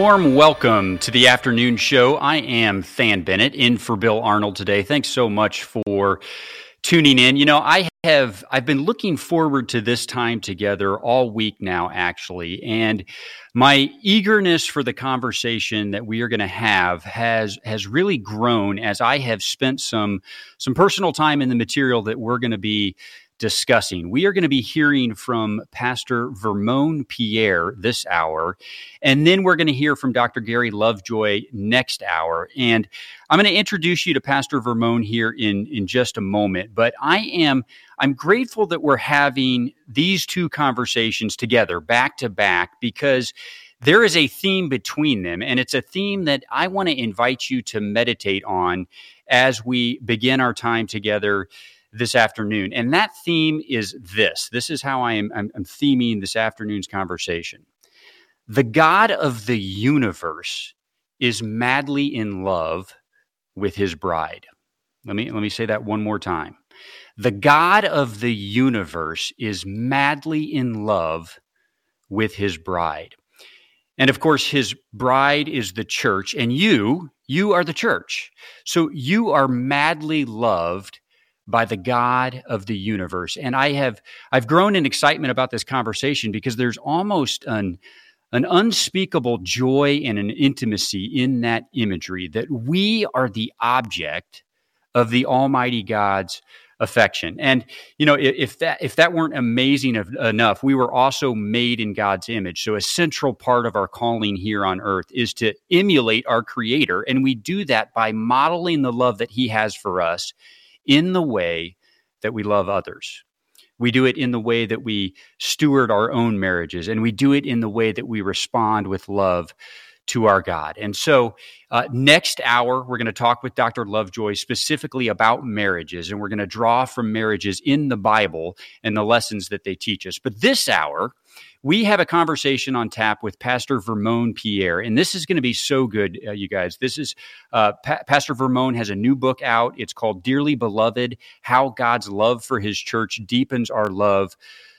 Warm welcome to the afternoon show. I am Than Bennett in for Bill Arnold today. Thanks so much for tuning in. You know, I have I've been looking forward to this time together all week now actually, and my eagerness for the conversation that we are going to have has has really grown as I have spent some some personal time in the material that we're going to be discussing. We are going to be hearing from Pastor Vermon Pierre this hour, and then we're going to hear from Dr. Gary Lovejoy next hour. And I'm going to introduce you to Pastor Vermon here in in just a moment. But I am I'm grateful that we're having these two conversations together back to back because there is a theme between them, and it's a theme that I want to invite you to meditate on as we begin our time together this afternoon. And that theme is this. This is how I am I'm, I'm theming this afternoon's conversation. The God of the universe is madly in love with his bride. Let me let me say that one more time. The God of the universe is madly in love with his bride. And of course, his bride is the church, and you, you are the church. So you are madly loved by the God of the universe. And I have I've grown in excitement about this conversation because there's almost an an unspeakable joy and an intimacy in that imagery that we are the object of the Almighty God's affection. And you know, if that if that weren't amazing enough, we were also made in God's image. So a central part of our calling here on earth is to emulate our creator, and we do that by modeling the love that he has for us in the way that we love others. We do it in the way that we steward our own marriages, and we do it in the way that we respond with love to our God. And so, uh, next hour, we're going to talk with Dr. Lovejoy specifically about marriages, and we're going to draw from marriages in the Bible and the lessons that they teach us. But this hour, we have a conversation on tap with Pastor Vermon Pierre, and this is going to be so good, uh, you guys. This is uh, pa- Pastor Vermon has a new book out. It's called Dearly Beloved How God's Love for His Church Deepens Our Love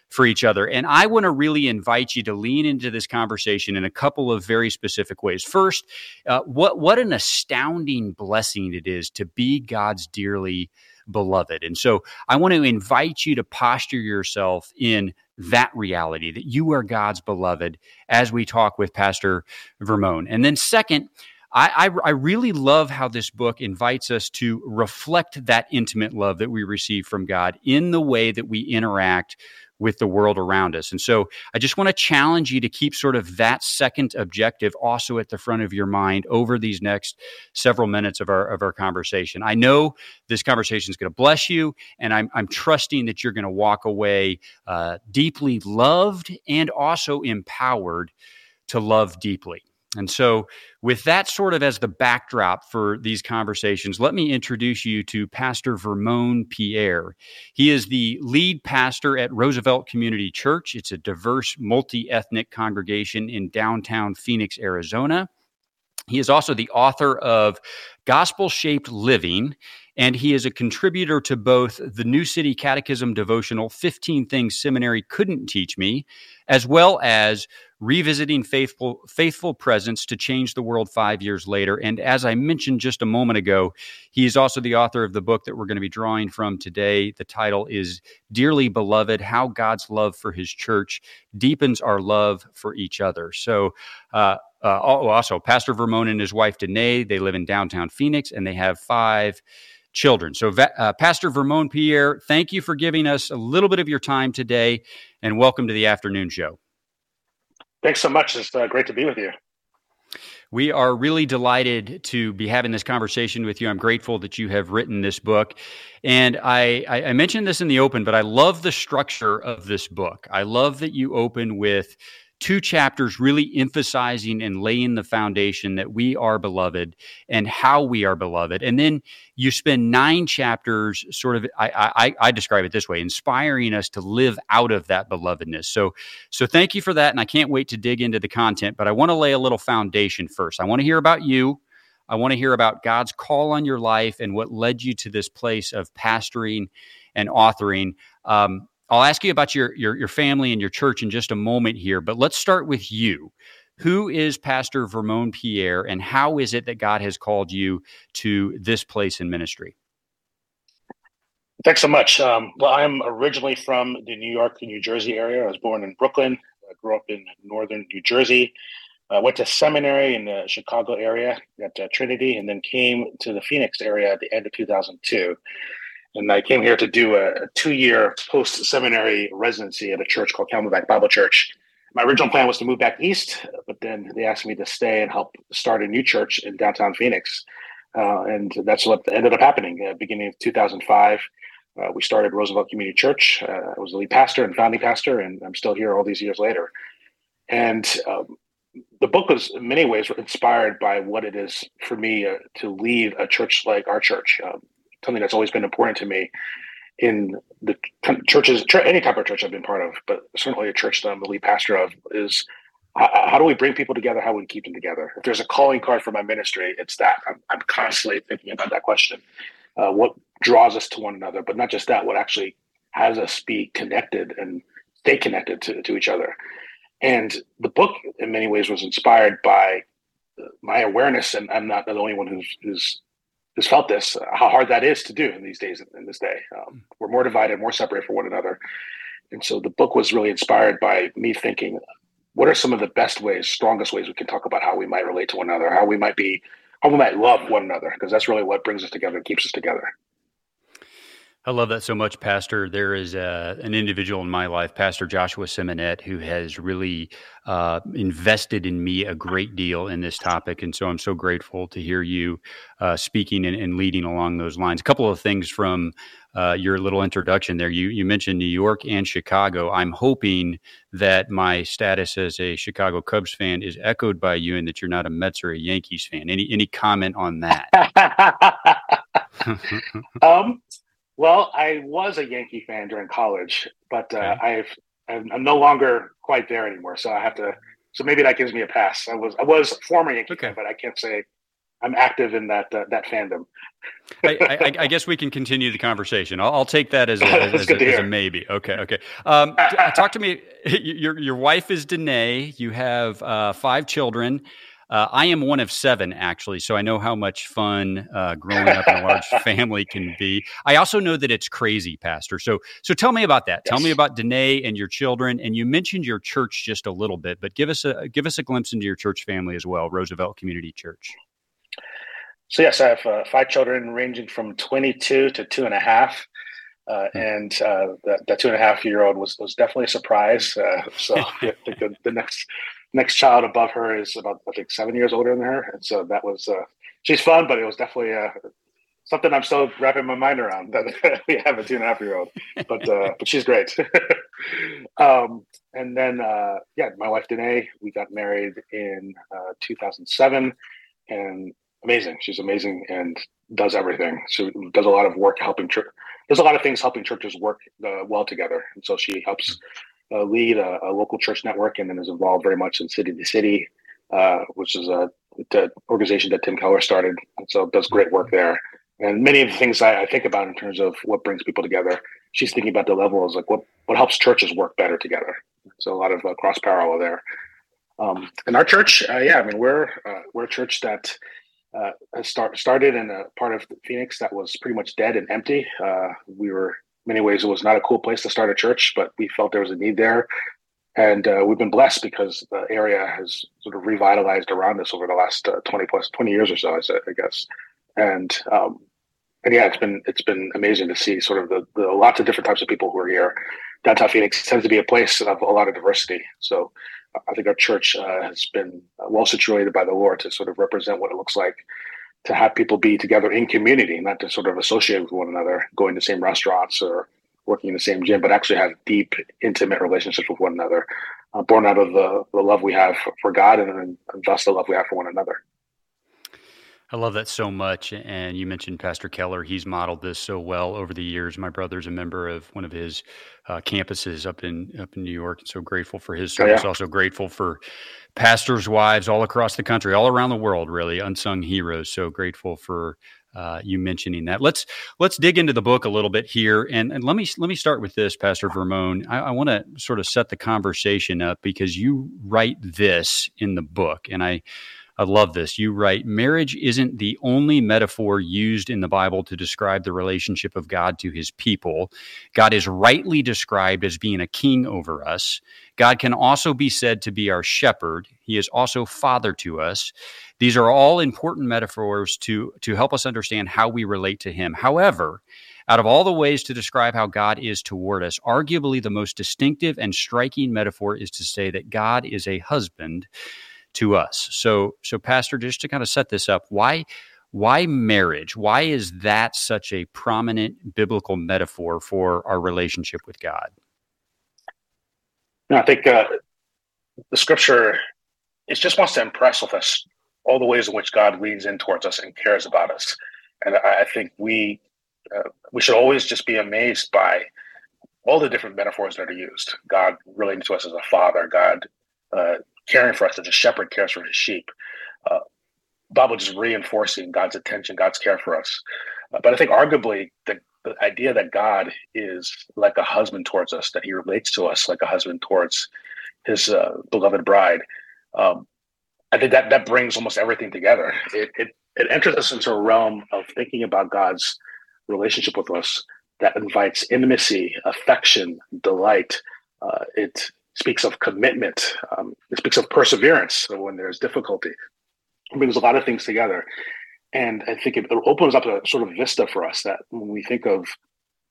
for each other. And I want to really invite you to lean into this conversation in a couple of very specific ways. First, uh, what what an astounding blessing it is to be God's dearly. And so I want to invite you to posture yourself in that reality that you are God's beloved as we talk with Pastor Vermon. And then, second, I, I, I, really love how this book invites us to reflect that intimate love that we receive from God in the way that we interact with the world around us. And so I just want to challenge you to keep sort of that second objective also at the front of your mind over these next several minutes of our of our conversation. I know this conversation is going to bless you, and I'm I'm trusting that you're going to walk away uh, deeply loved and also empowered to love deeply. And so, with that sort of as the backdrop for these conversations, let me introduce you to Pastor Vermon Pierre. He is the lead pastor at Roosevelt Community Church. It's a diverse, multi ethnic congregation in downtown Phoenix, Arizona. He is also the author of Gospel Shaped Living, and he is a contributor to both the New City Catechism devotional, 15 Things Seminary Couldn't Teach Me, as well as revisiting faithful faithful presence to change the world five years later. And as i mentioned just a moment ago he is also the author of the book that we're going to be drawing from today. The title is dearly beloved how god's love for his church deepens our love for each other. So uh, uh, also pastor vermon and his wife danae they live in downtown phoenix and they have five children. So, uh, Pastor Vermon Pierre, thank you for giving us a little bit of your time today, and welcome to the afternoon show. Thanks so much. It's uh, great to be with you. We are really delighted to be having this conversation with you. I'm grateful that you have written this book. And I, I, I mentioned this in the open, but I love the structure of this book. I love that you open with two chapters really emphasizing and laying the foundation that we are beloved and how we are beloved. And then you spend nine chapters sort of, I, I, I describe it this way, inspiring us to live out of that belovedness. So, so thank you for that. And I can't wait to dig into the content, but I want to lay a little foundation first. I want to hear about you. I want to hear about God's call on your life and what led you to this place of pastoring and authoring. Um, I'll ask you about your, your, your family and your church in just a moment here, but let's start with you. Who is Pastor Vermon Pierre, and how is it that God has called you to this place in ministry? Thanks so much. Um, well, I'm originally from the New York, New Jersey area. I was born in Brooklyn. I grew up in northern New Jersey. I went to seminary in the Chicago area at uh, Trinity, and then came to the Phoenix area at the end of 2002. And I came here to do a, a two-year post-seminary residency at a church called Camelback Bible Church. My original plan was to move back east, but then they asked me to stay and help start a new church in downtown Phoenix. Uh, and that's what ended up happening. Uh, beginning of 2005, uh, we started Roosevelt Community Church. Uh, I was the lead pastor and founding pastor, and I'm still here all these years later. And um, the book was in many ways inspired by what it is for me uh, to leave a church like our church. Um, something that's always been important to me in the churches, any type of church I've been part of, but certainly a church that I'm the lead pastor of is how, do we bring people together? How do we keep them together? If there's a calling card for my ministry, it's that. I'm, I'm constantly thinking about that question. Uh, what draws us to one another, but not just that, what actually has us be connected and stay connected to, to each other. And the book, in many ways, was inspired by my awareness, and I'm not the only one who's, who's, who's felt this, how hard that is to do in these days, in this day. Um, we're more divided, more separated from one another. And so the book was really inspired by me thinking, what are some of the best ways, strongest ways we can talk about how we might relate to one another, how we might be, how we might love one another, because that's really what brings us together and keeps us together. I love that so much, Pastor. There is uh, an individual in my life, Pastor Joshua Simonette, who has really uh, invested in me a great deal in this topic. And so I'm so grateful to hear you uh, speaking and, and, leading along those lines. A couple of things from uh, your little introduction there. You, you mentioned New York and Chicago. I'm hoping that my status as a Chicago Cubs fan is echoed by you and that you're not a Mets or a Yankees fan. Any, any comment on that? um, well, I was a Yankee fan during college, but uh, okay. I've I'm no longer quite there anymore. So I have to. So maybe that gives me a pass. I was I was former Yankee okay. fan, but I can't say I'm active in that uh, that fandom. I, I, I, guess we can continue the conversation. I'll, I'll take that as a, as, a, as a, maybe. Okay, okay. Um, talk to me. Your your wife is Danae. You have uh, five children. Uh, I am one of seven, actually, so I know how much fun uh, growing up in a large family can be. I also know that it's crazy, Pastor. So, so tell me about that. Yes. Tell me about Danae and your children. And you mentioned your church just a little bit, but give us a give us a glimpse into your church family as well, Roosevelt Community Church. So yes, I have uh, five children, ranging from 22 to two and a half. Uh, hmm. and uh, that, that, two and a half year old was was definitely a surprise. Uh, so the, the, next next child above her is about I think seven years older than her, and so that was uh, she's fun, but it was definitely uh, something I'm still wrapping my mind around that we have a two and a half year old, but uh, but she's great. um, and then uh, yeah, my wife Danae, we got married in uh, 2007, and amazing. She's amazing and does everything. She does a lot of work helping church. There's a lot of things helping churches work uh, well together, and so she helps uh, lead a, a, local church network and then is involved very much in City to City, uh, which is a organization that Tim Keller started. And so does great work there. And many of the things I, I, think about in terms of what brings people together, she's thinking about the levels like what what helps churches work better together. So a lot of uh, cross parallel there. Um, and our church, uh, yeah, I mean we're uh, we're a church that uh, start, started in a part of Phoenix that was pretty much dead and empty. Uh, we were many ways it was not a cool place to start a church, but we felt there was a need there. And uh, we've been blessed because the area has sort of revitalized around us over the last uh, 20 plus 20 years or so, I guess. And, um, and yeah, it's been, it's been amazing to see sort of the, the lots of different types of people who are here. Downtown Phoenix tends to be a place of a lot of diversity. So I think our church uh, has been well situated by the Lord to sort of represent what it looks like to have people be together in community, not to sort of associate with one another, going to the same restaurants or working in the same gym, but actually have deep, intimate relationships with one another, uh, born out of the, the love we have for God and, and thus the love we have for one another. I love that so much. And you mentioned Pastor Keller. He's modeled this so well over the years. My brother's a member of one of his uh, campuses up in up in New York, and so grateful for his service. Oh, yeah. Also grateful for pastors' wives all across the country, all around the world. Really unsung heroes. So grateful for uh, you mentioning that. Let's let's dig into the book a little bit here, and, and let me let me start with this, Pastor Vermon. I, I want to sort of set the conversation up because you write this in the book, and I I love this. You write, marriage isn't the only metaphor used in the Bible to describe the relationship of God to his people. God is rightly described as being a king over us. God can also be said to be our shepherd. He is also father to us. These are all important metaphors to, to help us understand how we relate to him. However, out of all the ways to describe how God is toward us, arguably the most distinctive and striking metaphor is to say that God is a husband to us. So, so Pastor, just to kind of set this up, why why marriage? Why is that such a prominent biblical metaphor for our relationship with God? No, I think uh, the scripture it just wants to impress with us all the ways in which God leans in towards us and cares about us. And I, I think we uh, we should always just be amazed by all the different metaphors that are used. God relating to us as a father, God uh, caring for us as a shepherd cares for his sheep. Uh, Bible just reinforcing God's attention, God's care for us. Uh, but I think arguably the, the idea that God is like a husband towards us, that he relates to us like a husband towards his uh, beloved bride, um, I think that that brings almost everything together. It, it it enters us into a realm of thinking about God's relationship with us that invites intimacy, affection, delight. Uh, it speaks of commitment. Um, it speaks of perseverance when there's difficulty. It brings a lot of things together. And I think it opens up a sort of vista for us that when we think of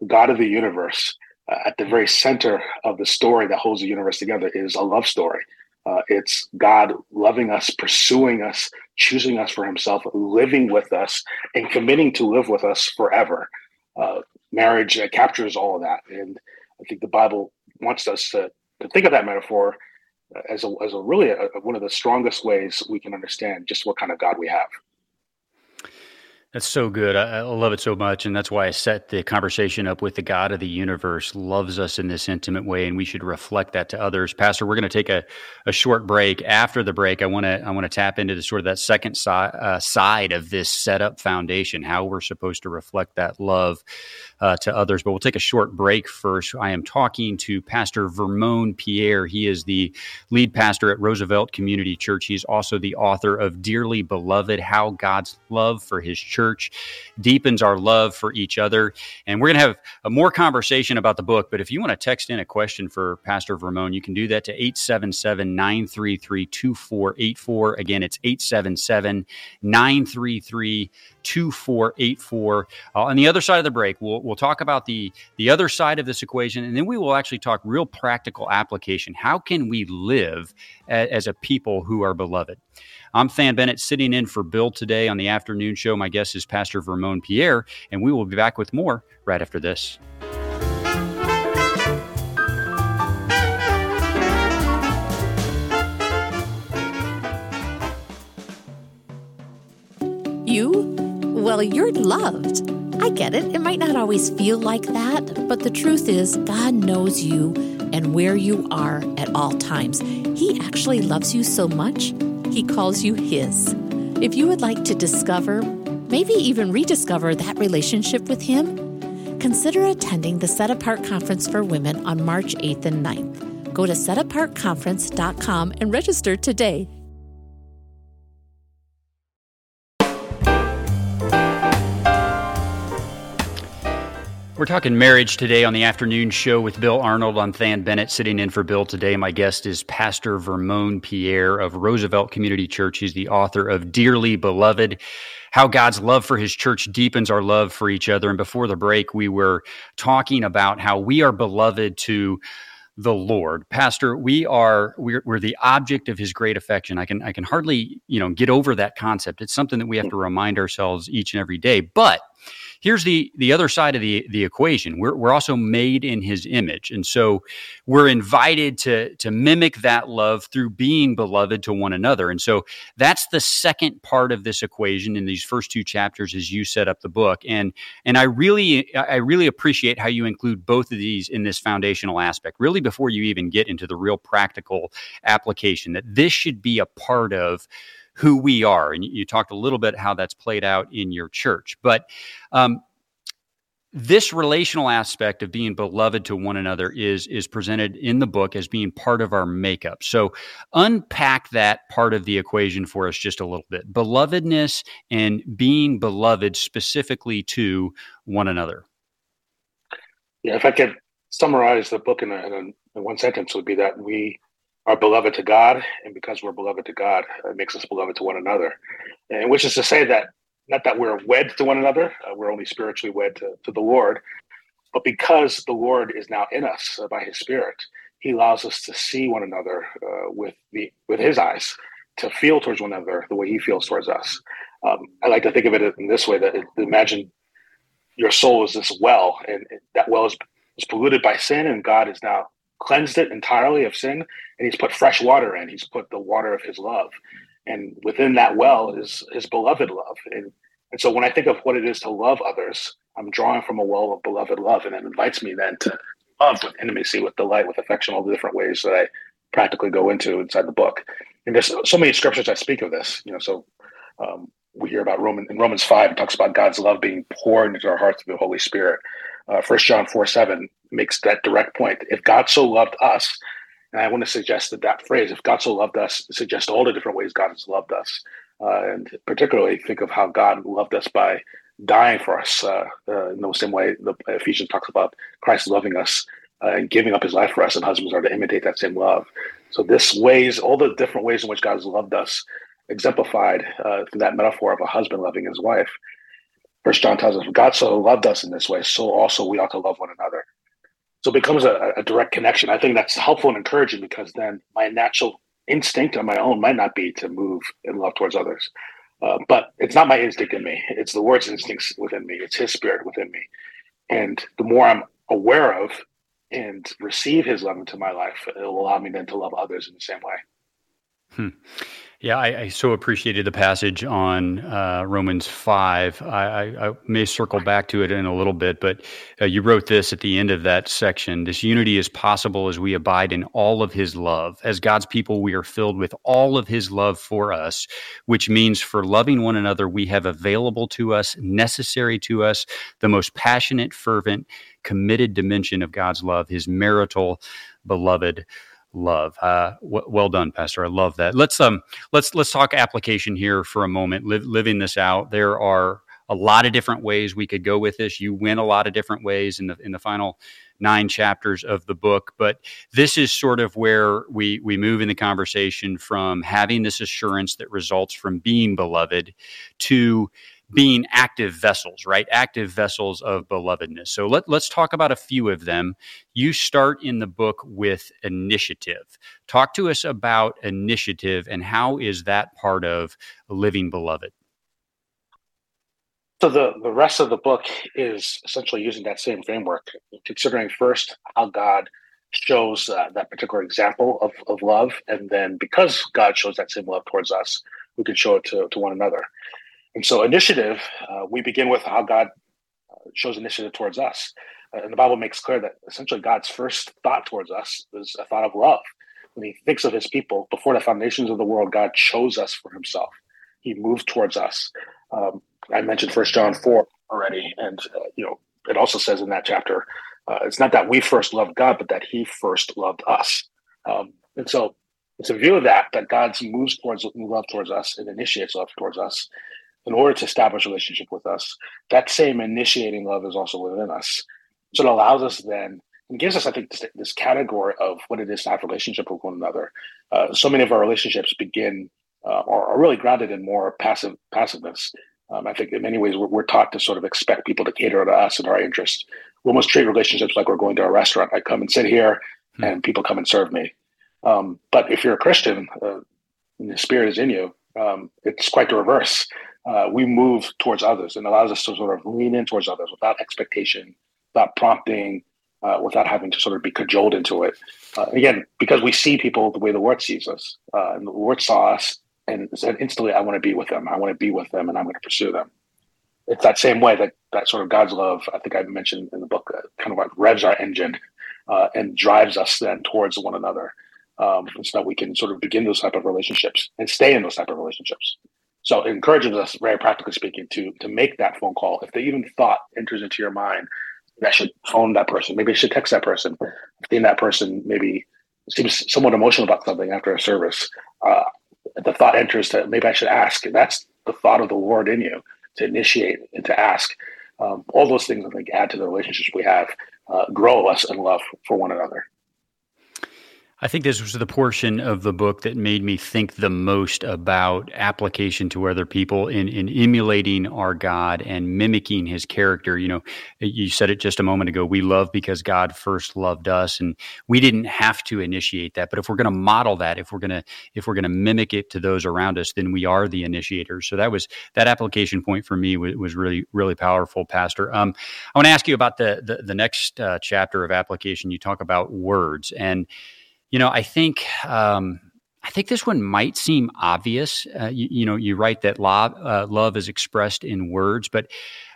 God of the universe, uh, at the very center of the story that holds the universe together is a love story. Uh, it's God loving us, pursuing us, choosing us for Himself, living with us, and committing to live with us forever. Uh, marriage uh, captures all of that, and I think the Bible wants us to to think of that metaphor as a, as a really a, one of the strongest ways we can understand just what kind of God we have. That's so good. I, I, love it so much. And that's why I set the conversation up with the God of the universe loves us in this intimate way, and we should reflect that to others. Pastor, we're going to take a, a short break. After the break, I want to I want to tap into the sort of that second si- uh, side of this setup foundation, how we're supposed to reflect that love uh, to others. But we'll take a short break first. I am talking to Pastor Vermon Pierre. He is the lead pastor at Roosevelt Community Church. He's also the author of Dearly Beloved How God's Love for His Church Deepens Our Love for Each Other. And we're going to have a more conversation about the book. But if you want to text in a question for Pastor Vermon, you can do that to 877 933 2484. Again, it's 877 933 2484. Uh, on the other side of the break, we'll, we'll talk about the, the other side of this equation, and then we will actually talk real practical application. How can we live as a people who are beloved? I'm Than Bennett sitting in for Bill today on the afternoon show. My guest is Pastor Vermon Pierre, and we will be back with more right after this. You well, you're loved. I get it. It might not always feel like that, but the truth is, God knows you and where you are at all times. He actually loves you so much, He calls you His. If you would like to discover, maybe even rediscover that relationship with Him, consider attending the Set Apart Conference for Women on March 8th and 9th. Go to setapartconference.com and register today. We're talking marriage today on the afternoon show with Bill Arnold. I'm Than Bennett sitting in for Bill today. My guest is Pastor Vermon Pierre of Roosevelt Community Church. He's the author of Dearly Beloved How God's Love for His Church Deepens Our Love for Each Other. And before the break, we were talking about how we are beloved to the Lord. Pastor, we are we're, we're the object of his great affection. I can I can hardly, you know, get over that concept. It's something that we have to remind ourselves each and every day. But here's the the other side of the the equation. We're we're also made in His image, and so we're invited to to mimic that love through being beloved to one another. And so that's the second part of this equation in these first two chapters as you set up the book. And and I really I really appreciate how you include both of these in this foundational aspect. Really, before you even get into the real practical application, that this should be a part of who we are. And you, talked a little bit how that's played out in your church. But um, this relational aspect of being beloved to one another is is presented in the book as being part of our makeup. So unpack that part of the equation for us just a little bit. Belovedness and being beloved specifically to one another. Yeah, if I could summarize the book in, a, in, a, in one sentence, would be that we are beloved to God, and because we're beloved to God, it makes us beloved to one another. And which is to say that not that we're wed to one another, uh, we're only spiritually wed to, to the Lord, but because the Lord is now in us uh, by His Spirit, He allows us to see one another uh, with the with His eyes, to feel towards one another the way He feels towards us. Um, I like to think of it in this way: that imagine your soul is this well, and that well is, is polluted by sin, and God is now cleansed it entirely of sin, and He's put fresh water in. He's put the water of His love, and within that well is His beloved love. And and so when I think of what it is to love others, I'm drawing from a well of beloved love, and it invites me then to love with intimacy, with delight, with affection, all the different ways that I practically go into inside the book. And there's so many scriptures that speak of this. You know, so um, we hear about Roman in Romans five, it talks about God's love being poured into our hearts through the Holy Spirit. Uh, First John four seven makes that direct point. If God so loved us, and I want to suggest that that phrase, if God so loved us, suggests all the different ways God has loved us. Uh, and particularly think of how God loved us by dying for us uh, uh, in the same way the Ephesians talks about Christ loving us uh, and giving up his life for us, and husbands are to imitate that same love. So this ways, all the different ways in which God has loved us, exemplified uh, through that metaphor of a husband loving his wife. First John tells us, God so loved us in this way, so also we ought to love one another. So it becomes a, a direct connection. I think that's helpful and encouraging because then my natural instinct on my own might not be to move in love towards others. Uh, but it's not my instinct in me. It's the Lord's instincts within me. It's His Spirit within me. And the more I'm aware of and receive His love into my life, it'll allow me then to love others in the same way. Hmm. Yeah, I, I, so appreciated the passage on uh, Romans 5. I, I, I, may circle back to it in a little bit, but uh, you wrote this at the end of that section. This unity is possible as we abide in all of his love. As God's people, we are filled with all of his love for us, which means for loving one another, we have available to us, necessary to us, the most passionate, fervent, committed dimension of God's love, his marital, beloved love. Uh, w- well done, Pastor. I love that. Let's um let's let's talk application here for a moment. living this out, there are a lot of different ways we could go with this. You win a lot of different ways in the in the final nine chapters of the book, but this is sort of where we we move in the conversation from having this assurance that results from being beloved to being active vessels, right? Active vessels of belovedness. So let, let's talk about a few of them. You start in the book with initiative. Talk to us about initiative and how is that part of living beloved? So the, the rest of the book is essentially using that same framework, considering first how God shows uh, that particular example of, of love. And then because God shows that same love towards us, we can show it to, to one another. And so, initiative, uh, we begin with how God uh, shows initiative towards us. Uh, and the Bible makes clear that essentially God's first thought towards us is a thought of love. When he thinks of his people, before the foundations of the world, God chose us for himself. He moved towards us. Um, I mentioned First John 4 already. And, uh, you know, it also says in that chapter, uh, it's not that we first loved God, but that he first loved us. Um, and so it's a view of that, that God moves towards love towards us and initiates love towards us in order to establish a relationship with us, that same initiating love is also within us. So it allows us then and gives us, I think, this, this category of what it is to have a relationship with one another. Uh, so many of our relationships begin uh, are, are, really grounded in more passive passiveness. Um, I think in many ways we're, we're, taught to sort of expect people to cater to us and our interests. We almost treat relationships like we're going to a restaurant. I come and sit here, hmm. and people come and serve me. Um, but if you're a Christian, uh, and the Spirit is in you, um, it's quite the reverse. Uh, we move towards others and allows us to sort of lean in towards others without expectation, without prompting, uh, without having to sort of be cajoled into it. Uh, again, because we see people the way the Lord sees us, uh, and the Lord saw us and said instantly, "I want to be with them. I want to be with them, and I'm going to pursue them." It's that same way that that sort of God's love. I think I mentioned in the book, uh, kind of like revs our engine uh, and drives us then towards one another, um, so that we can sort of begin those type of relationships and stay in those type of relationships. So it encourages us, very practically speaking, to to make that phone call. If they even thought enters into your mind, I should phone that person. Maybe I should text that person. Seeing that person maybe seems somewhat emotional about something after a service. Uh, the thought enters to maybe I should ask. And that's the thought of the Lord in you to initiate and to ask. Um, all those things I think add to the relationships we have, uh, grow us in love for one another. I think this was the portion of the book that made me think the most about application to other people in, in emulating our God and mimicking his character. You know, you said it just a moment ago. We love because God first loved us and we didn't have to initiate that. But if we're going to model that, if we're going to, if we're going to mimic it to those around us, then we are the initiators. So that was, that application point for me was, was really, really powerful, Pastor. Um, I want to ask you about the, the, the next uh, chapter of application. You talk about words and, you know, I think um, I think this one might seem obvious. Uh, you, you, know, you write that love, uh, love is expressed in words, but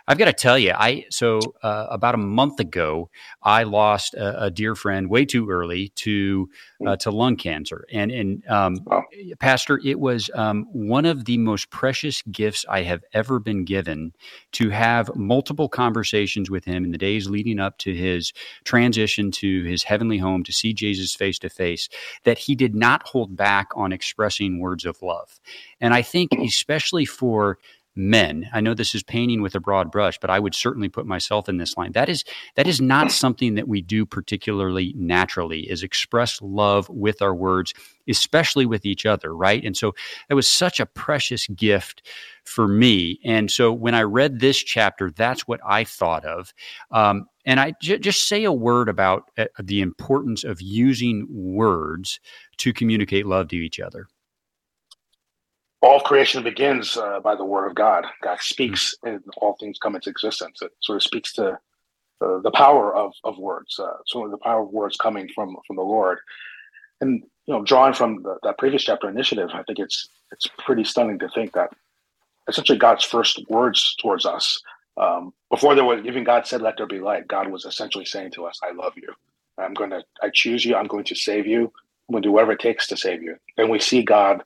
I've got to tell you, I so uh, about a month ago, I lost a, a, dear friend way too early to uh, hmm. to lung cancer, and and um, wow. Pastor, it was um, one of the most precious gifts I have ever been given to have multiple conversations with him in the days leading up to his transition to his heavenly home to see Jesus face to face. That he did not hold back on expressing words of love, and I think especially for men. I know this is painting with a broad brush but i would certainly put myself in this line. That is that is not something that we do particularly naturally is express love with our words especially with each other right? And so it was such a precious gift for me. And so when i read this chapter that's what i thought of. Um, and I j- just say a word about uh, the importance of using words to communicate love to each other all creation begins uh, by the word of God. God speaks, mm-hmm. and all things come into existence. It sort of speaks to uh, the power of of words. Uh, sort of the power of words coming from from the Lord, and you know, drawing from the, that previous chapter initiative, I think it's it's pretty stunning to think that essentially God's first words towards us, um, before there was even God said, "Let there be light." God was essentially saying to us, "I love you. I'm going to. I choose you. I'm going to save you. I'm going to do whatever it takes to save you." And we see God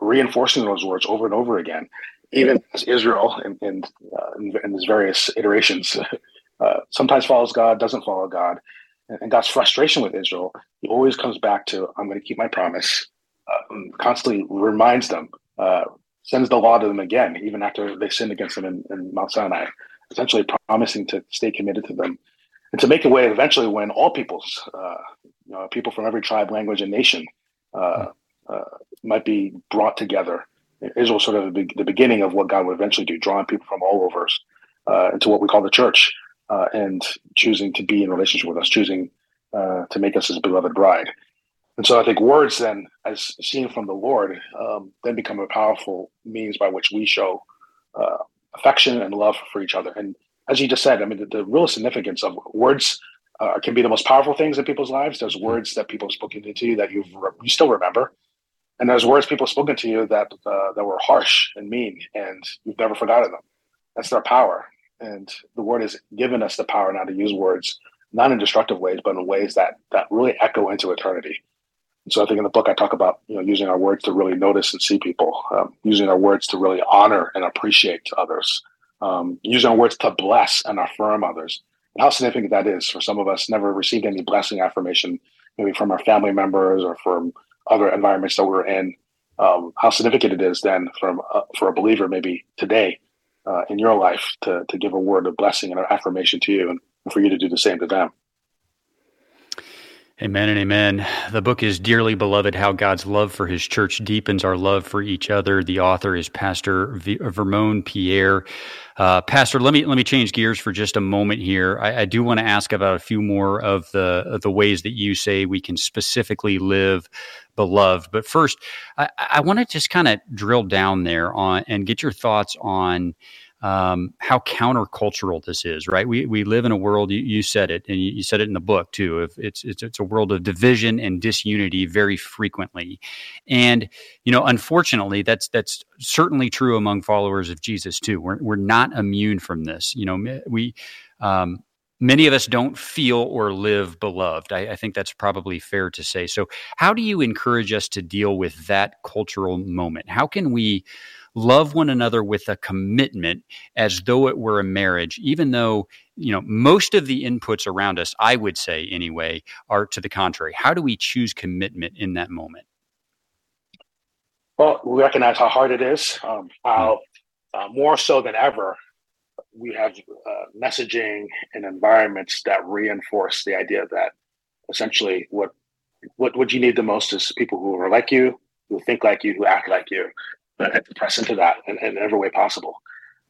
reinforcing those words over and over again, even as Israel in, in, uh, in, in his various iterations uh, sometimes follows God, doesn't follow God. And, God's frustration with Israel, he always comes back to, I'm going to keep my promise, uh, constantly reminds them, uh, sends the law to them again, even after they sinned against him in, in Mount Sinai, essentially promising to stay committed to them and to make a way eventually when all peoples, uh, you know, people from every tribe, language, and nation uh, might be brought together. Israel sort of the, the, beginning of what God would eventually do, drawing people from all over uh, into what we call the church, uh, and choosing to be in relationship with us, choosing uh, to make us his beloved bride. And so I think words then, as seen from the Lord, um, then become a powerful means by which we show uh, affection and love for each other. And as you just said, I mean, the, the real significance of words uh, can be the most powerful things in people's lives. There's words that people have spoken to you that you you still remember, and there's words people spoken to you that uh, that were harsh and mean, and you've never forgotten them. That's their power, and the word has given us the power now to use words not in destructive ways, but in ways that that really echo into eternity. And so I think in the book I talk about you know using our words to really notice and see people, um, using our words to really honor and appreciate others, um, using our words to bless and affirm others. And how significant that is for some of us never received any blessing affirmation, maybe from our family members or from other environments that we're in, um, how significant it is then from uh, for a believer maybe today uh, in your life to to give a word of blessing and an affirmation to you, and for you to do the same to them. Amen and amen. The book is Dearly Beloved How God's Love for His Church Deepens Our Love for Each Other. The author is Pastor Vermon Pierre. Uh, Pastor, let me let me change gears for just a moment here. I, I do want to ask about a few more of the of the ways that you say we can specifically live beloved. But first, I, I want to just kind of drill down there on and get your thoughts on um, how countercultural this is, right? We we live in a world. You, you said it, and you, said it in the book too. If it's it's it's a world of division and disunity very frequently, and you know, unfortunately, that's that's certainly true among followers of Jesus too. We're we're not immune from this. You know, we. Um, many of us don't feel or live beloved. I, I, think that's probably fair to say. So, how do you encourage us to deal with that cultural moment? How can we love one another with a commitment as though it were a marriage, even though, you know, most of the inputs around us, I would say anyway, are to the contrary. How do we choose commitment in that moment? Well, we recognize how hard it is, um, how uh, more so than ever, we have uh, messaging and environments that reinforce the idea that essentially what what what you need the most is people who are like you, who think like you, who act like you, to press into that in, in every way possible.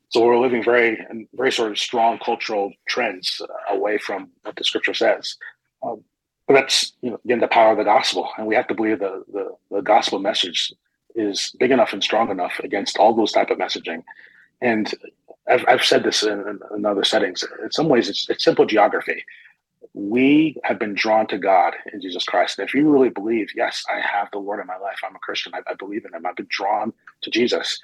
So we're living very, very sort of strong cultural trends uh, away from what the scripture says. Um, but that's you know again the power of the gospel, and we have to believe the, the the gospel message is big enough and strong enough against all those type of messaging. And I've, I've said this in, in other settings. In some ways, it's, it's simple geography we have been drawn to God in Jesus Christ. And if you really believe, yes, I have the Lord in my life, I'm a Christian, I, I believe in Him, I've been drawn to Jesus.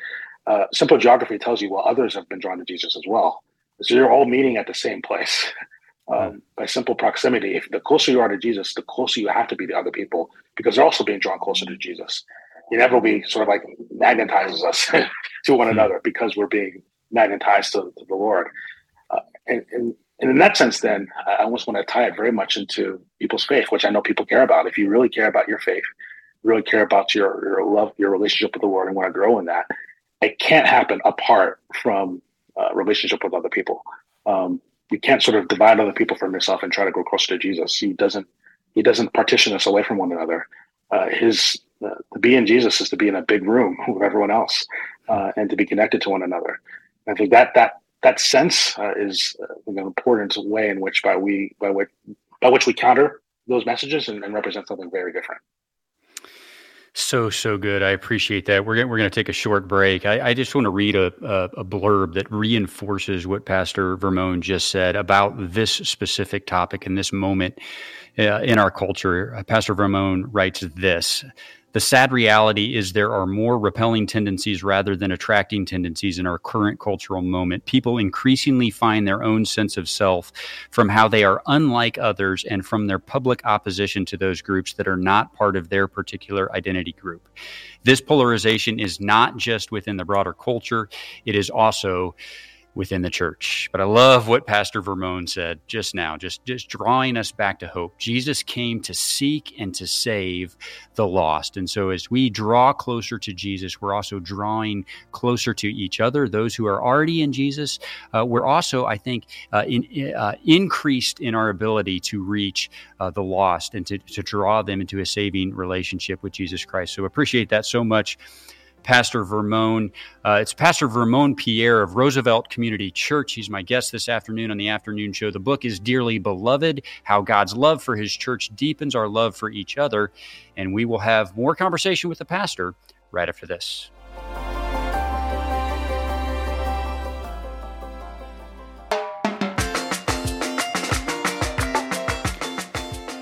Uh, simple geography tells you, well, others have been drawn to Jesus as well. So you're all meeting at the same place um, by simple proximity. If the closer you are to Jesus, the closer you have to be to other people because they're also being drawn closer to Jesus. Inevitably, sort of like magnetizes us to one hmm. another because we're being magnetized to, to the Lord. Uh, and, and and in that sense, then I almost want to tie it very much into people's faith, which I know people care about. If you really care about your faith, really care about your, your love, your relationship with the Lord, and want to grow in that, it can't happen apart from uh, relationship with other people. Um, you can't sort of divide other people from yourself and try to grow closer to Jesus. He doesn't. He doesn't partition us away from one another. Uh, his to be in Jesus is to be in a big room with everyone else uh, and to be connected to one another. I think that that that sense uh, is uh, an important way in which by we by which by which we counter those messages and, and represent something very different. So so good. I appreciate that. We're we're going to take a short break. I, I just want to read a, a, a, blurb that reinforces what Pastor Vermon just said about this specific topic in this moment uh, in our culture. Pastor Vermon writes this. The sad reality is there are more repelling tendencies rather than attracting tendencies in our current cultural moment. People increasingly find their own sense of self from how they are unlike others and from their public opposition to those groups that are not part of their particular identity group. This polarization is not just within the broader culture, it is also within the church. But I love what Pastor Vermon said just now, just, just drawing us back to hope. Jesus came to seek and to save the lost. And so as we draw closer to Jesus, we're also drawing closer to each other, those who are already in Jesus. Uh, we're also, I think, uh, in, uh, increased in our ability to reach uh, the lost and to, to draw them into a saving relationship with Jesus Christ. So appreciate that so much. Pastor Vermon. Uh, it's Pastor Vermon Pierre of Roosevelt Community Church. He's my guest this afternoon on the afternoon show. The book is Dearly Beloved How God's Love for His Church Deepens Our Love for Each Other. And we will have more conversation with the pastor right after this.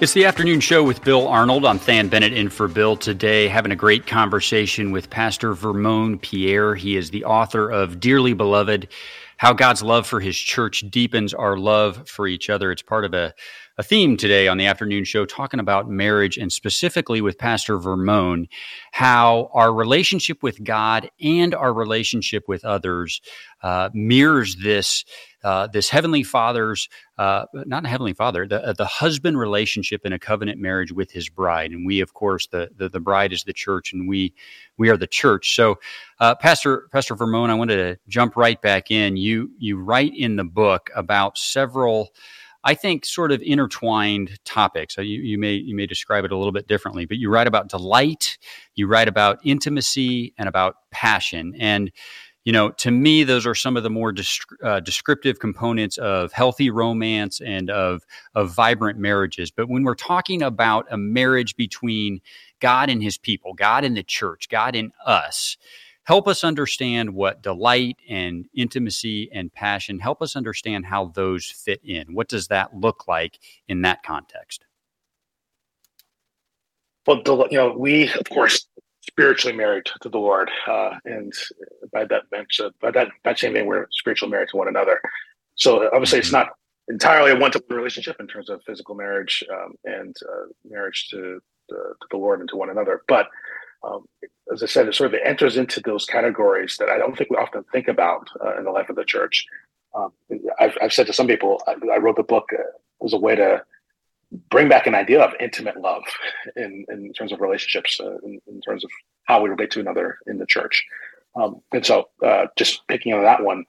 It's the afternoon show with Bill Arnold. I'm Than Bennett in for Bill today, having a great conversation with Pastor Vermon Pierre. He is the author of Dearly Beloved How God's Love for His Church Deepens Our Love for Each Other. It's part of a, a theme today on the afternoon show, talking about marriage and specifically with Pastor Vermon, how our relationship with God and our relationship with others uh, mirrors this uh, this heavenly father's uh, not a heavenly father the, uh, the husband relationship in a covenant marriage with his bride and we of course the, the, the bride is the church and we we are the church so uh, pastor pastor vermon i wanted to jump right back in you you write in the book about several I think sort of intertwined topics. You, you may you may describe it a little bit differently, but you write about delight, you write about intimacy, and about passion. And you know, to me, those are some of the more uh, descriptive components of healthy romance and of of vibrant marriages. But when we're talking about a marriage between God and His people, God and the church, God and us, help us understand what delight and intimacy and passion. Help us understand how those fit in. What does that look like in that context? Well, you know, we of course spiritually married to the Lord, uh, and by that bench, uh, by that that same name, we're spiritually married to one another. So obviously, it's not entirely a one-to-one relationship in terms of physical marriage um, and uh, marriage to the, to the Lord and to one another. But um, as I said, it sort of enters into those categories that I don't think we often think about uh, in the life of the church. Um, I've, I've, said to some people, I, I wrote the book uh, as a way to bring back an idea of intimate love in, in terms of relationships, uh, in, in, terms of how we relate to another in the church. Um, and so, uh, just picking on that one,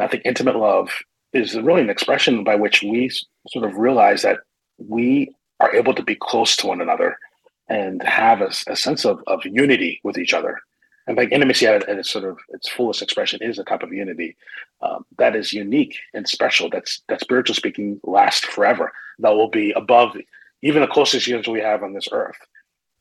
I think intimate love is really an expression by which we sort of realize that we are able to be close to one another and have a, a sense of, of unity with each other. And like intimacy at, at its sort of its fullest expression is a type of unity um, that is unique and special. That's that spiritual speaking lasts forever. That will be above even the closest unions we have on this earth.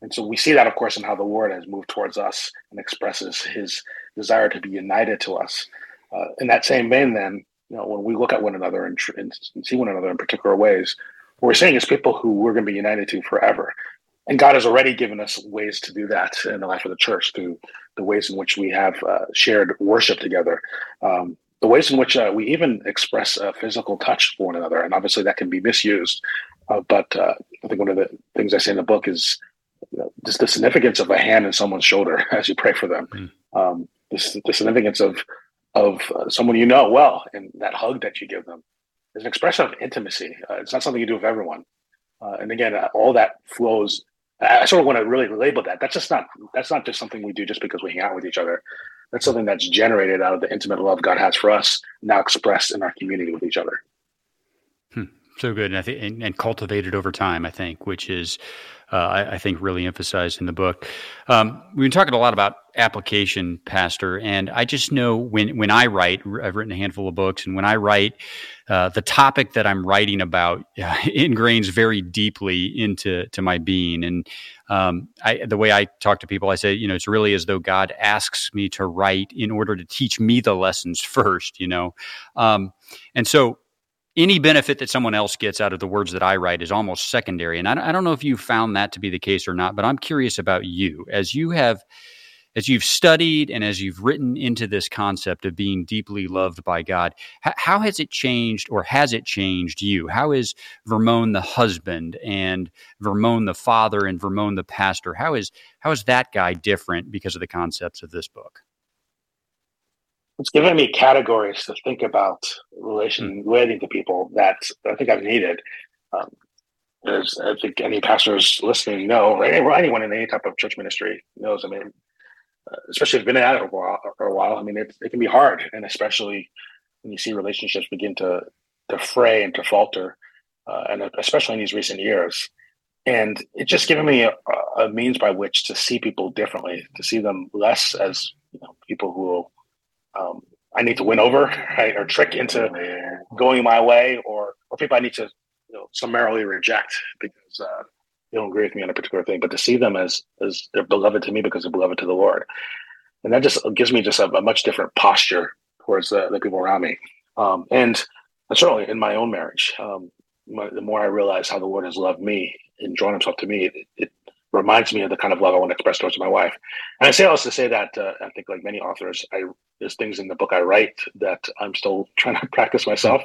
And so we see that, of course, in how the Lord has moved towards us and expresses His desire to be united to us. Uh, in that same vein, then, you know, when we look at one another and, and see one another in particular ways, what we're saying is people who we're going to be united to forever. And God has already given us ways to do that in the life of the church through the ways in which we have uh, shared worship together, um, the ways in which uh, we even express uh, physical touch for one another. And obviously that can be misused. Uh, but uh, I think one of the things I say in the book is you know, just the significance of a hand in someone's shoulder as you pray for them. Mm. Um, the, the, significance of of uh, someone you know well and that hug that you give them is an expression of intimacy. it's not something you do with everyone. and again, all that flows I sort of want to really label that. That's just not that's not just something we do just because we hang out with each other. That's something that's generated out of the intimate love God has for us, now expressed in our community with each other. Hmm. So good, and I and, and cultivated over time. I think, which is uh, I, I, think really emphasized in the book. Um, we've been talking a lot about application, Pastor, and I just know when when I write, I've written a handful of books, and when I write, uh, the topic that I'm writing about ingrains very deeply into to my being. And um, I, the way I talk to people, I say, you know, it's really as though God asks me to write in order to teach me the lessons first, you know. Um, and so any benefit that someone else gets out of the words that I write is almost secondary. And I, I don't know if you found that to be the case or not, but I'm curious about you as you have as you've studied and as you've written into this concept of being deeply loved by God, how, has it changed or has it changed you? How is Vermon the husband and Vermon the father and Vermon the pastor? How is how is that guy different because of the concepts of this book? It's given me categories to think about relation hmm. relating to people that I think I've needed. Um, as I think any pastors listening know, or anyone in any type of church ministry knows. I mean, uh, especially if you've been at it for a while, for a while I mean, it, it can be hard, and especially when you see relationships begin to to fray and to falter, uh, and especially in these recent years. And it's just given me a, a means by which to see people differently, to see them less as you know, people who um, I need to win over, right, or trick into going my way, or or people I need to you know, summarily reject because uh, they don't agree with me on a particular thing. But to see them as as they're beloved to me because they're beloved to the Lord, and that just gives me just a, a much different posture towards the, the people around me. Um, and certainly in my own marriage, um, my, the more I realize how the Lord has loved me and drawn Himself to me, it, it reminds me of the kind of love I want to express towards my wife. And I say all this to say that uh, I think, like many authors, I there's things in the book I write that I'm still trying to practice myself.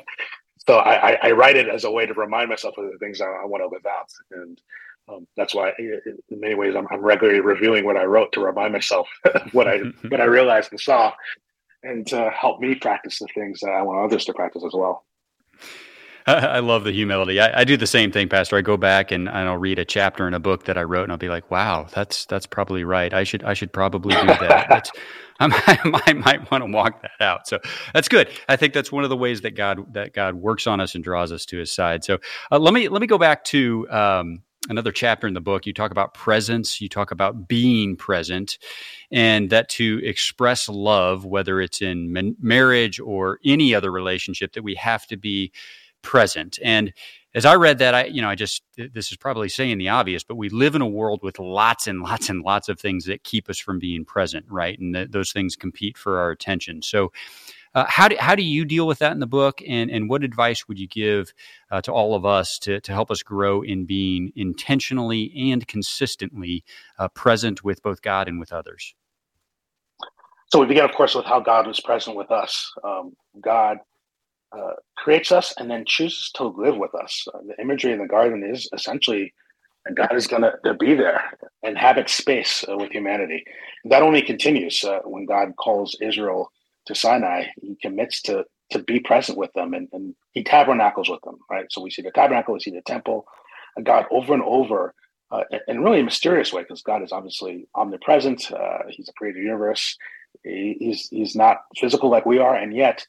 So I, I, I write it as a way to remind myself of the things I, I want to live out, and um, that's why, in many ways, I'm, I'm, regularly reviewing what I wrote to remind myself what I what I realized and saw, and to help me practice the things that I want others to practice as well. I love the humility. I, I, do the same thing, Pastor. I go back and, and I'll read a chapter in a book that I wrote, and I'll be like, "Wow, that's that's probably right. I should I should probably do that." I might, might want to walk that out. So that's good. I think that's one of the ways that God that God works on us and draws us to His side. So uh, let me let me go back to um, another chapter in the book, you talk about presence, you talk about being present, and that to express love, whether it's in marriage or any other relationship, that we have to be present. And as I read that, I, you know, I just, this is probably saying the obvious, but we live in a world with lots and lots and lots of things that keep us from being present, right? And th- those things compete for our attention. So, uh, how, do, how do you deal with that in the book? And, and what advice would you give uh, to all of us to, to help us grow in being intentionally and consistently uh, present with both God and with others? So we begin, of course, with how God was present with us. Um, God uh, creates us and then chooses to live with us. Uh, the imagery in the garden is essentially God is going to be there, inhabit space uh, with humanity. That only continues uh, when God calls Israel to Sinai. He commits to to be present with them and, and he tabernacles with them. Right. So we see the tabernacle, we see the temple, and God over and over. Uh, in really a mysterious way, because God is obviously omnipresent. Uh, he's a creator universe. He, he's he's not physical like we are, and yet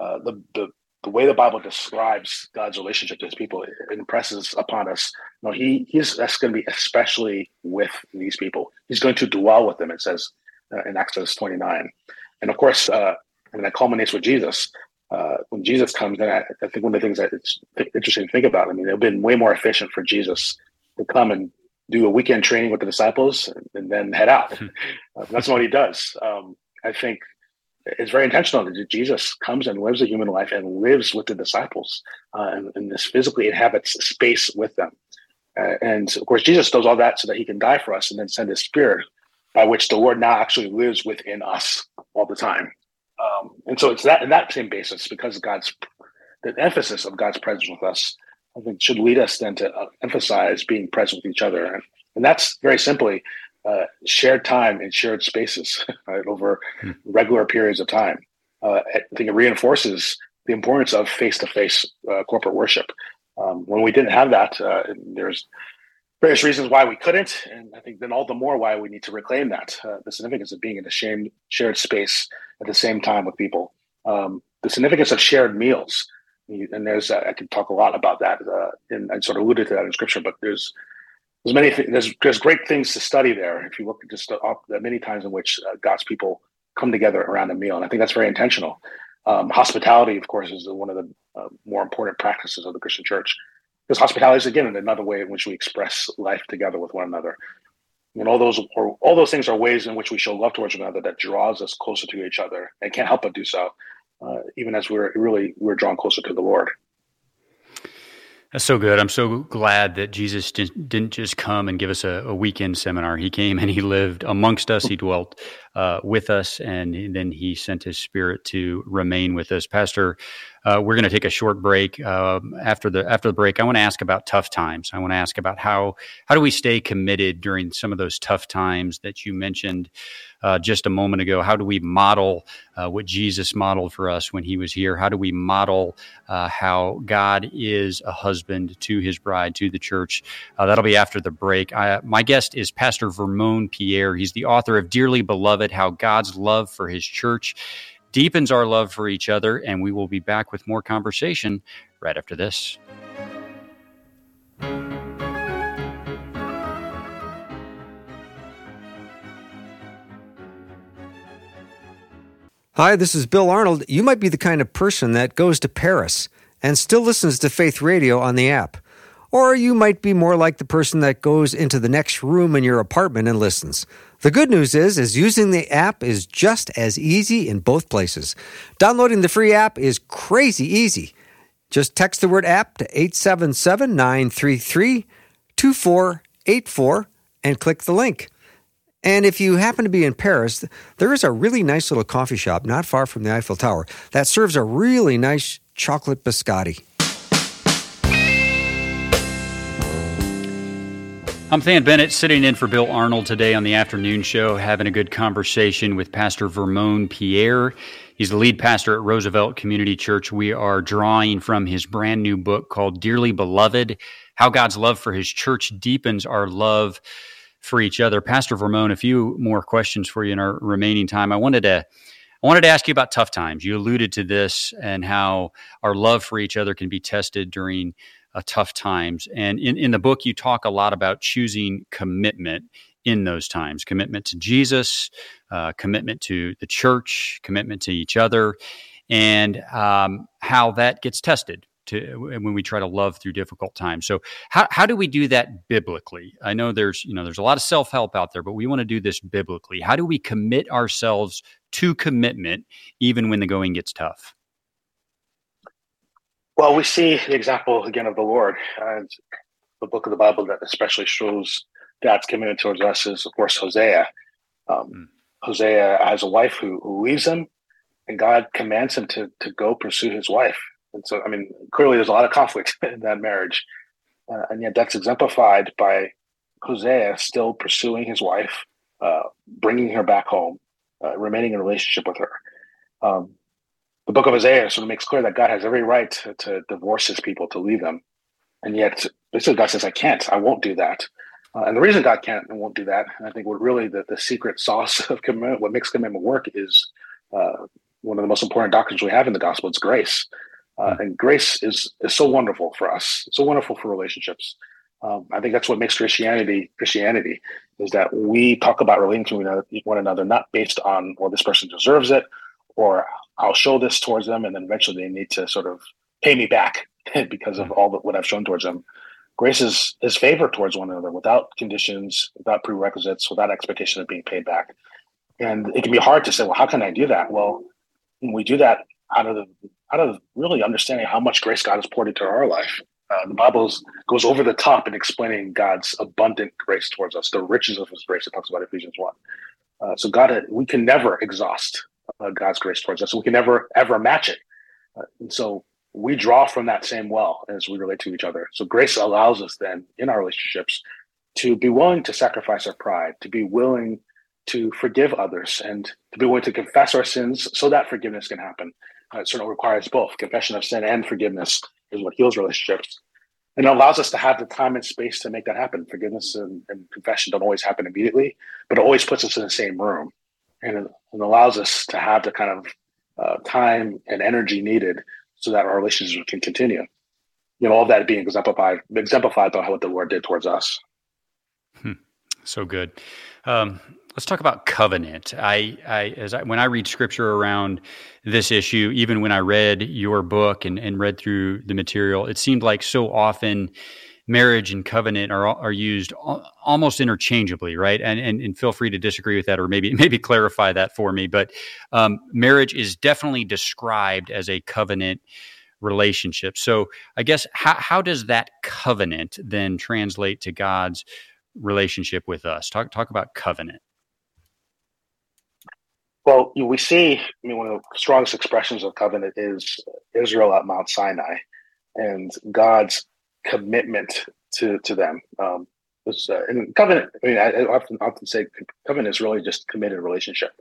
uh, the, the the way the Bible describes God's relationship to His people impresses upon us. You know, He He's that's going to be especially with these people. He's going to dwell with them. It says uh, in Exodus 29, and of course, uh, and that culminates with Jesus. Uh, when Jesus comes, then I, I, think one of the things that it's interesting to think about. I mean, it would have been way more efficient for Jesus to come and do a weekend training with the disciples and, and then head out. Uh, that's what he does. Um, I think it's very intentional that Jesus comes and lives a human life and lives with the disciples uh, and, and, this physically inhabits space with them. Uh, and of course, Jesus does all that so that he can die for us and then send his spirit by which the Lord now actually lives within us all the time. Um, and so it's that in that same basis because God's the emphasis of God's presence with us, I think should lead us then to uh, emphasize being present with each other. And, and that's very simply uh, shared time in shared spaces right, over hmm. regular periods of time. Uh, I think it reinforces the importance of face-to-face uh, corporate worship. Um, when we didn't have that, uh, there's various reasons why we couldn't, and I think then all the more why we need to reclaim that uh, the significance of being in a shared, shared space at the same time with people. Um, the significance of shared meals, and there's I could talk a lot about that, and I sort of alluded to that in scripture, but there's there's many th- there's there's great things to study there if you look at just uh, the many times in which uh, God's people come together around a meal, and I think that's very intentional. Um, hospitality, of course, is one of the uh, more important practices of the Christian Church, because hospitality is again another way in which we express life together with one another. And all those or all those things are ways in which we show love towards one another that draws us closer to each other, and can't help but do so, uh, even as we're really we're drawn closer to the Lord. That's so good. I'm so glad that Jesus didn't just come and give us a, a weekend seminar. He came and he lived amongst us. He dwelt uh, with us, and then he sent his spirit to remain with us. Pastor, uh, we're going to take a short break. Uh, after the after the break, I want to ask about tough times. I want to ask about how how do we stay committed during some of those tough times that you mentioned uh, just a moment ago. How do we model uh, what Jesus modeled for us when he was here? How do we model uh, how God is a husband to his bride, to the church? Uh, that'll be after the break. I, my guest is Pastor Vermon Pierre. He's the author of Dearly Beloved How God's Love for His Church deepens our love for each other. And we will be back with more conversation right after this. Hi, this is Bill Arnold. You might be the kind of person that goes to Paris and still listens to Faith Radio on the app. Or you might be more like the person that goes into the next room in your apartment and listens. The good news is is using the app is just as easy in both places. Downloading the free app is crazy easy. Just text the word app to 877-933-2484 and click the link. And if you happen to be in Paris, there is a really nice little coffee shop not far from the Eiffel Tower that serves a really nice chocolate biscotti. I'm Than Bennett, sitting in for Bill Arnold today on the afternoon show, having a good conversation with Pastor Vermon Pierre. He's the lead pastor at Roosevelt Community Church. We are drawing from his brand new book called Dearly Beloved How God's Love for His Church Deepens Our Love for each other. Pastor Vermon, a few more questions for you in our remaining time. I wanted to I wanted to ask you about tough times. You alluded to this and how our love for each other can be tested during uh, tough times. And in, in the book, you talk a lot about choosing commitment in those times commitment to Jesus, uh, commitment to the church, commitment to each other, and um, how that gets tested. To, when we try to love through difficult times. So how, how do we do that biblically? I know there's you know there's a lot of self help out there, but we want to do this biblically. How do we commit ourselves to commitment even when the going gets tough? Well, we see the example again of the Lord. And the book of the Bible that especially shows God's commitment towards us is, of course, Hosea. Um, mm. Hosea has a wife who, who leaves him, and God commands him to, to go pursue his wife. And so, I mean, clearly there's a lot of conflict in that marriage. Uh, and yet that's exemplified by Hosea still pursuing his wife, uh, bringing her back home, uh, remaining in a relationship with her. Um, the book of Isaiah sort of makes clear that God has every right to, to divorce his people, to leave them. And yet, basically, God says, I can't, I won't do that. Uh, and the reason God can't and won't do that, and I think what really the, the secret sauce of commitment, what makes commitment work is uh, one of the most important doctrines we have in the gospel. It's grace. Uh, and grace is, is so wonderful for us. It's so wonderful for relationships. Um, I think that's what makes Christianity Christianity is that we talk about relating to one another not based on well this person deserves it or I'll show this towards them, and then eventually they need to sort of pay me back because of all the, what I've shown towards them. Grace is, is favor towards one another without conditions, without prerequisites, without expectation of being paid back. And it can be hard to say, well, how can I do that? Well, we do that out of the, out of really understanding how much grace God has poured into our life. Uh, the Bible goes over the top in explaining God's abundant grace towards us, the riches of His grace. It talks about Ephesians one. Uh, so God, we can never exhaust uh, God's grace towards us. We can never ever match it. Uh, and so we draw from that same well as we relate to each other. So grace allows us then in our relationships to be willing to sacrifice our pride, to be willing to forgive others, and to be willing to confess our sins so that forgiveness can happen. Uh, it certainly requires both confession of sin and forgiveness is what heals relationships. And it allows us to have the time and space to make that happen. Forgiveness and, and confession don't always happen immediately, but it always puts us in the same room and it, allows us to have the kind of uh, time and energy needed so that our relationship can continue. You know, all that being exemplified exemplified by what the Lord did towards us. Hmm. So good. Um, let's talk about covenant. I, I as I, when I read scripture around this issue, even when I read your book and, and read through the material, it seemed like so often marriage and covenant are are used almost interchangeably, right? And, and and feel free to disagree with that, or maybe maybe clarify that for me. But um, marriage is definitely described as a covenant relationship. So I guess how how does that covenant then translate to God's relationship with us? Talk talk about covenant. Well, we see. I mean, one of the strongest expressions of covenant is Israel at Mount Sinai, and God's commitment to to them. Um, uh, and covenant. I mean, I, I, often often say covenant is really just committed relationship.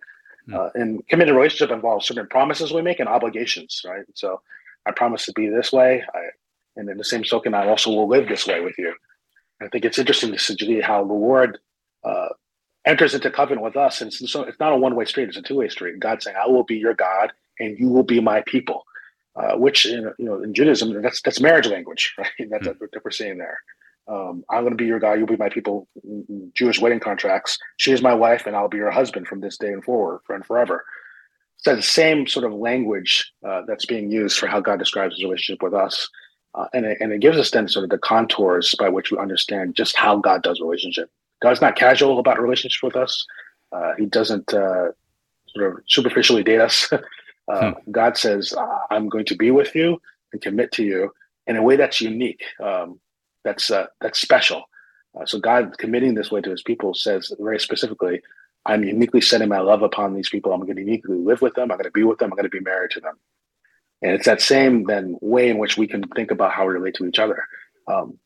Mm. Uh, and committed relationship involves certain promises we make and obligations, right? So, I promise to be this way, I, and in the same token, I also will live this way with you. I think it's interesting to see how the Lord uh, enters into covenant with us, and so it's not a one way street; it's a two way street. God saying, "I will be your God, and you will be my people." Uh, which in, you know in Judaism that's that's marriage language, right? That's mm-hmm. what we're seeing there. Um, I'm going to be your guy. You'll be my people. Jewish wedding contracts. She is my wife, and I'll be your husband from this day and forward, and forever. So the same sort of language uh, that's being used for how God describes His relationship with us, uh, and it, and it gives us then sort of the contours by which we understand just how God does relationship. God's not casual about relationship with us. Uh, he doesn't uh, sort of superficially date us. Uh, hmm. God says, "I'm going to be with you and commit to you in a way that's unique, um, that's uh, that's special." Uh, so God committing this way to His people says very specifically, "I'm uniquely setting my love upon these people. I'm going to uniquely live with them. I'm going to be with them. I'm going to be married to them." And it's that same then way in which we can think about how we relate to each other. Um,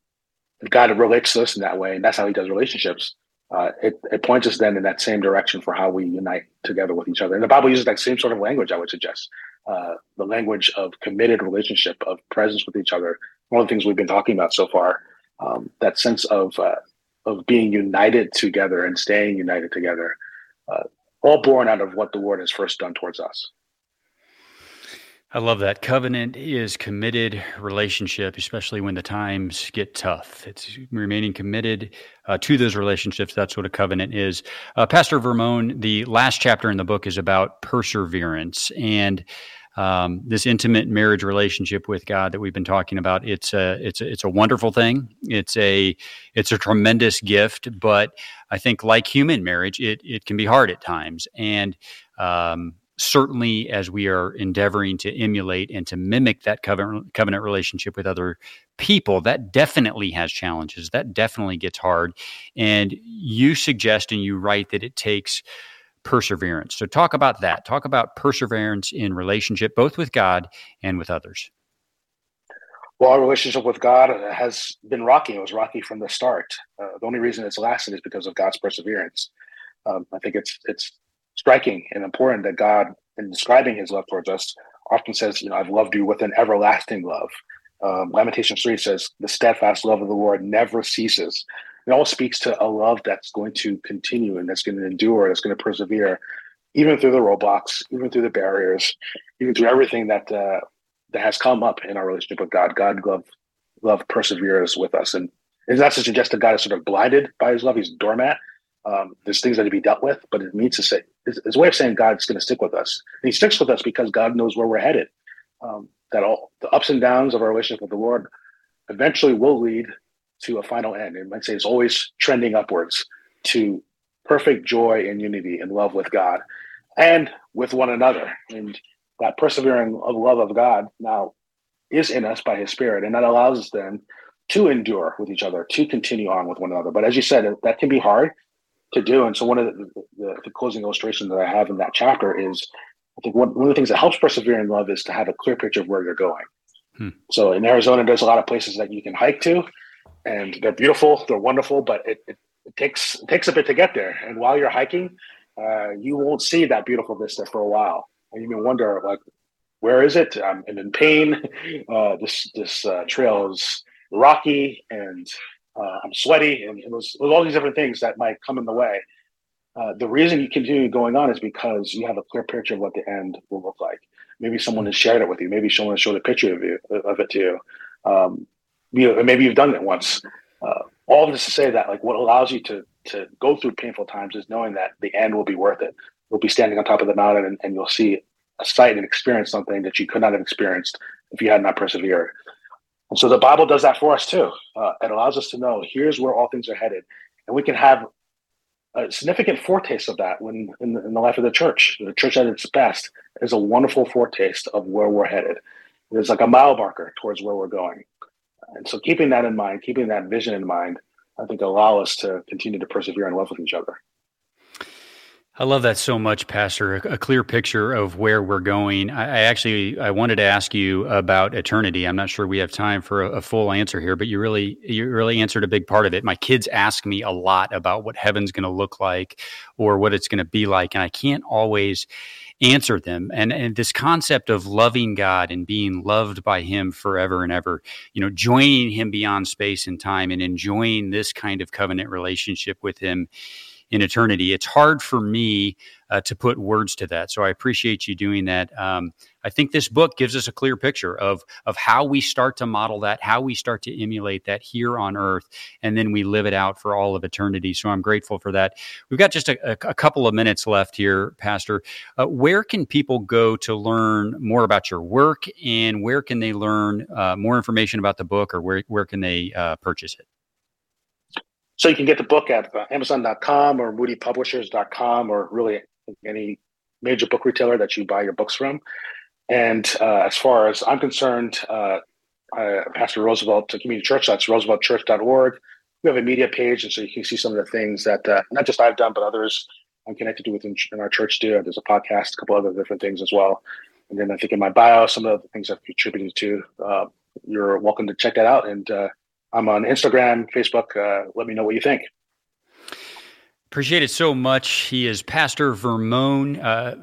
God relates to us in that way, and that's how He does relationships uh, it, it points us then in that same direction for how we unite together with each other. And the Bible uses that same sort of language, I would suggest. Uh, the language of committed relationship, of presence with each other. One of the things we've been talking about so far, um, that sense of uh, of being united together and staying united together, uh, all born out of what the Lord has first done towards us. I love that. Covenant is committed relationship, especially when the times get tough. It's remaining committed uh, to those relationships. That's what a covenant is. Uh, Pastor Vermon, the last chapter in the book is about perseverance and um, this intimate marriage relationship with God that we've been talking about. It's a it's a, it's a wonderful thing. It's a it's a tremendous gift, but I think like human marriage, it it can be hard at times and. Um, certainly as we are endeavoring to emulate and to mimic that covenant, covenant relationship with other people, that definitely has challenges. That definitely gets hard. And you suggest and you write that it takes perseverance. So, talk about that. Talk about perseverance in relationship, both with God and with others. Well, our relationship with God has been rocky. It was rocky from the start. Uh, the only reason it's lasted is because of God's perseverance. Um, I think it's it's striking and important that God, in describing his love towards us, often says, you know, I've loved you with an everlasting love. Um, Lamentations 3 says, the steadfast love of the Lord never ceases. It all speaks to a love that's going to continue and that's going to endure, that's going to persevere, even through the roadblocks, even through the barriers, even through everything that uh, that has come up in our relationship with God. God love love perseveres with us, and it's not to suggest that God is sort of blinded by His love; He's doormat. Um, there's things that need to be dealt with, but it means to say it's a way of saying God's going to stick with us. And He sticks with us because God knows where we're headed. Um, that all the ups and downs of our relationship with the Lord eventually will lead to a final end. And I might say it's always trending upwards to perfect joy and unity and love with God and with one another. And that persevering of love of God now is in us by His Spirit, and that allows us then to endure with each other, to continue on with one another. But as you said, that can be hard to do. And so one of the, the, the closing illustrations that I have in that chapter is I think one, one of the things that helps persevere in love is to have a clear picture of where you're going. Hmm. So in Arizona, there's a lot of places that you can hike to, and they're beautiful, they're wonderful, but it, it, it takes it takes a bit to get there. And while you're hiking, uh, you won't see that beautiful vista for a while, and you may wonder like, where is it? I'm, I'm in pain. Uh, this this uh, trail is rocky and uh, I'm sweaty, and it was, it was all these different things that might come in the way. Uh, the reason you continue going on is because you have a clear picture of what the end will look like. Maybe someone has shared it with you. Maybe someone has showed a picture of you of it to you. Um, you maybe you've done it once. Uh, all this to say that, like, what allows you to to go through painful times is knowing that the end will be worth it. You'll be standing on top of the mountain, and, and you'll see a sight and experience something that you could not have experienced if you had not persevered. And so the Bible does that for us too. Uh, it allows us to know here's where all things are headed, and we can have a significant foretaste of that when in the, in the life of the church. The church at its best is a wonderful foretaste of where we're headed. It's like a mile marker towards where we're going. And so, keeping that in mind, keeping that vision in mind, I think allow us to continue to persevere and love with each other. I love that so much, Pastor. A, clear picture of where we're going. I, I, actually I wanted to ask you about eternity. I'm not sure we have time for a, a, full answer here, but you really you really answered a big part of it. My kids ask me a lot about what heaven's going to look like or what it's going to be like, and I can't always answer them. And and this concept of loving God and being loved by Him forever and ever, you know, joining Him beyond space and time and enjoying this kind of covenant relationship with Him in eternity. It's hard for me uh, to put words to that. So I appreciate you doing that. Um, I think this book gives us a clear picture of of how we start to model that, how we start to emulate that here on Earth, and then we live it out for all of eternity. So I'm grateful for that. We've got just a, a couple of minutes left here, Pastor. Uh, where can people go to learn more about your work, and where can they learn uh, more information about the book, or where where can they uh, purchase it? So you can get the book at uh, Amazon.com or MoodyPublishers.com or really any major book retailer that you buy your books from. And uh, as far as I'm concerned, uh, Pastor Roosevelt Community Church, that's rooseveltchurch.org. We have a media page, and so you can see some of the things that uh, not just I've done, but others I'm connected to within in our church do. There's a podcast, a couple other different things as well. And then I think in my bio, some of the things I've contributed to. Uh, you're welcome to check that out. And uh, I'm on Instagram, Facebook. Uh, let me know what you think. Appreciate it so much. He is Pastor Vermon. Uh,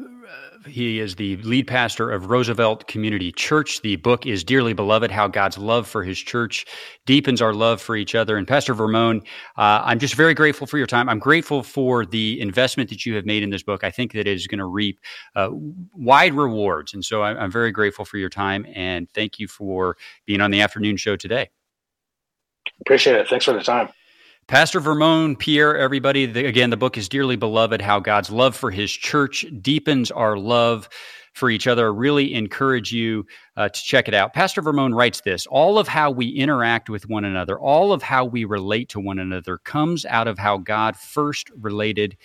he is the lead pastor of Roosevelt Community Church. The book is Dearly Beloved How God's Love for His Church Deepens Our Love for Each Other. And Pastor Vermon, uh, I'm just very grateful for your time. I'm grateful for the investment that you have made in this book. I think that it is going to reap uh, wide rewards. And so I'm, I'm very grateful for your time. And thank you for being on the afternoon show today. Appreciate it. Thanks for the time. Pastor Vermon Pierre, everybody, the, again, the book is Dearly Beloved How God's Love for His Church Deepens Our Love for Each Other. I really encourage you uh, to check it out. Pastor Vermon writes this All of how we interact with one another, all of how we relate to one another comes out of how God first related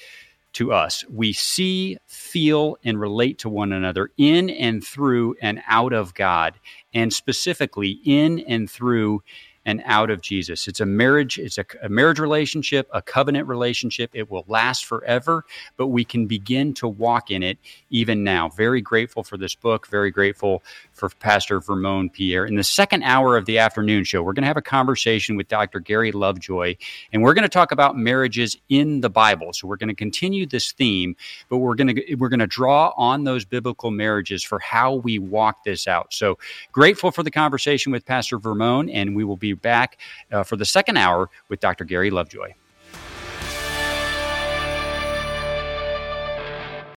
to us. We see, feel, and relate to one another in and through and out of God, and specifically in and through and out of Jesus. It's a marriage, it's a, a, marriage relationship, a covenant relationship. It will last forever, but we can begin to walk in it even now. Very grateful for this book, very grateful for Pastor Vermon Pierre. In the second hour of the afternoon show, we're going to have a conversation with Dr. Gary Lovejoy, and we're going to talk about marriages in the Bible. So we're going to continue this theme, but we're going to we're going to draw on those biblical marriages for how we walk this out. So grateful for the conversation with Pastor Vermon, and we will be back uh, for the second hour with Dr. Gary Lovejoy.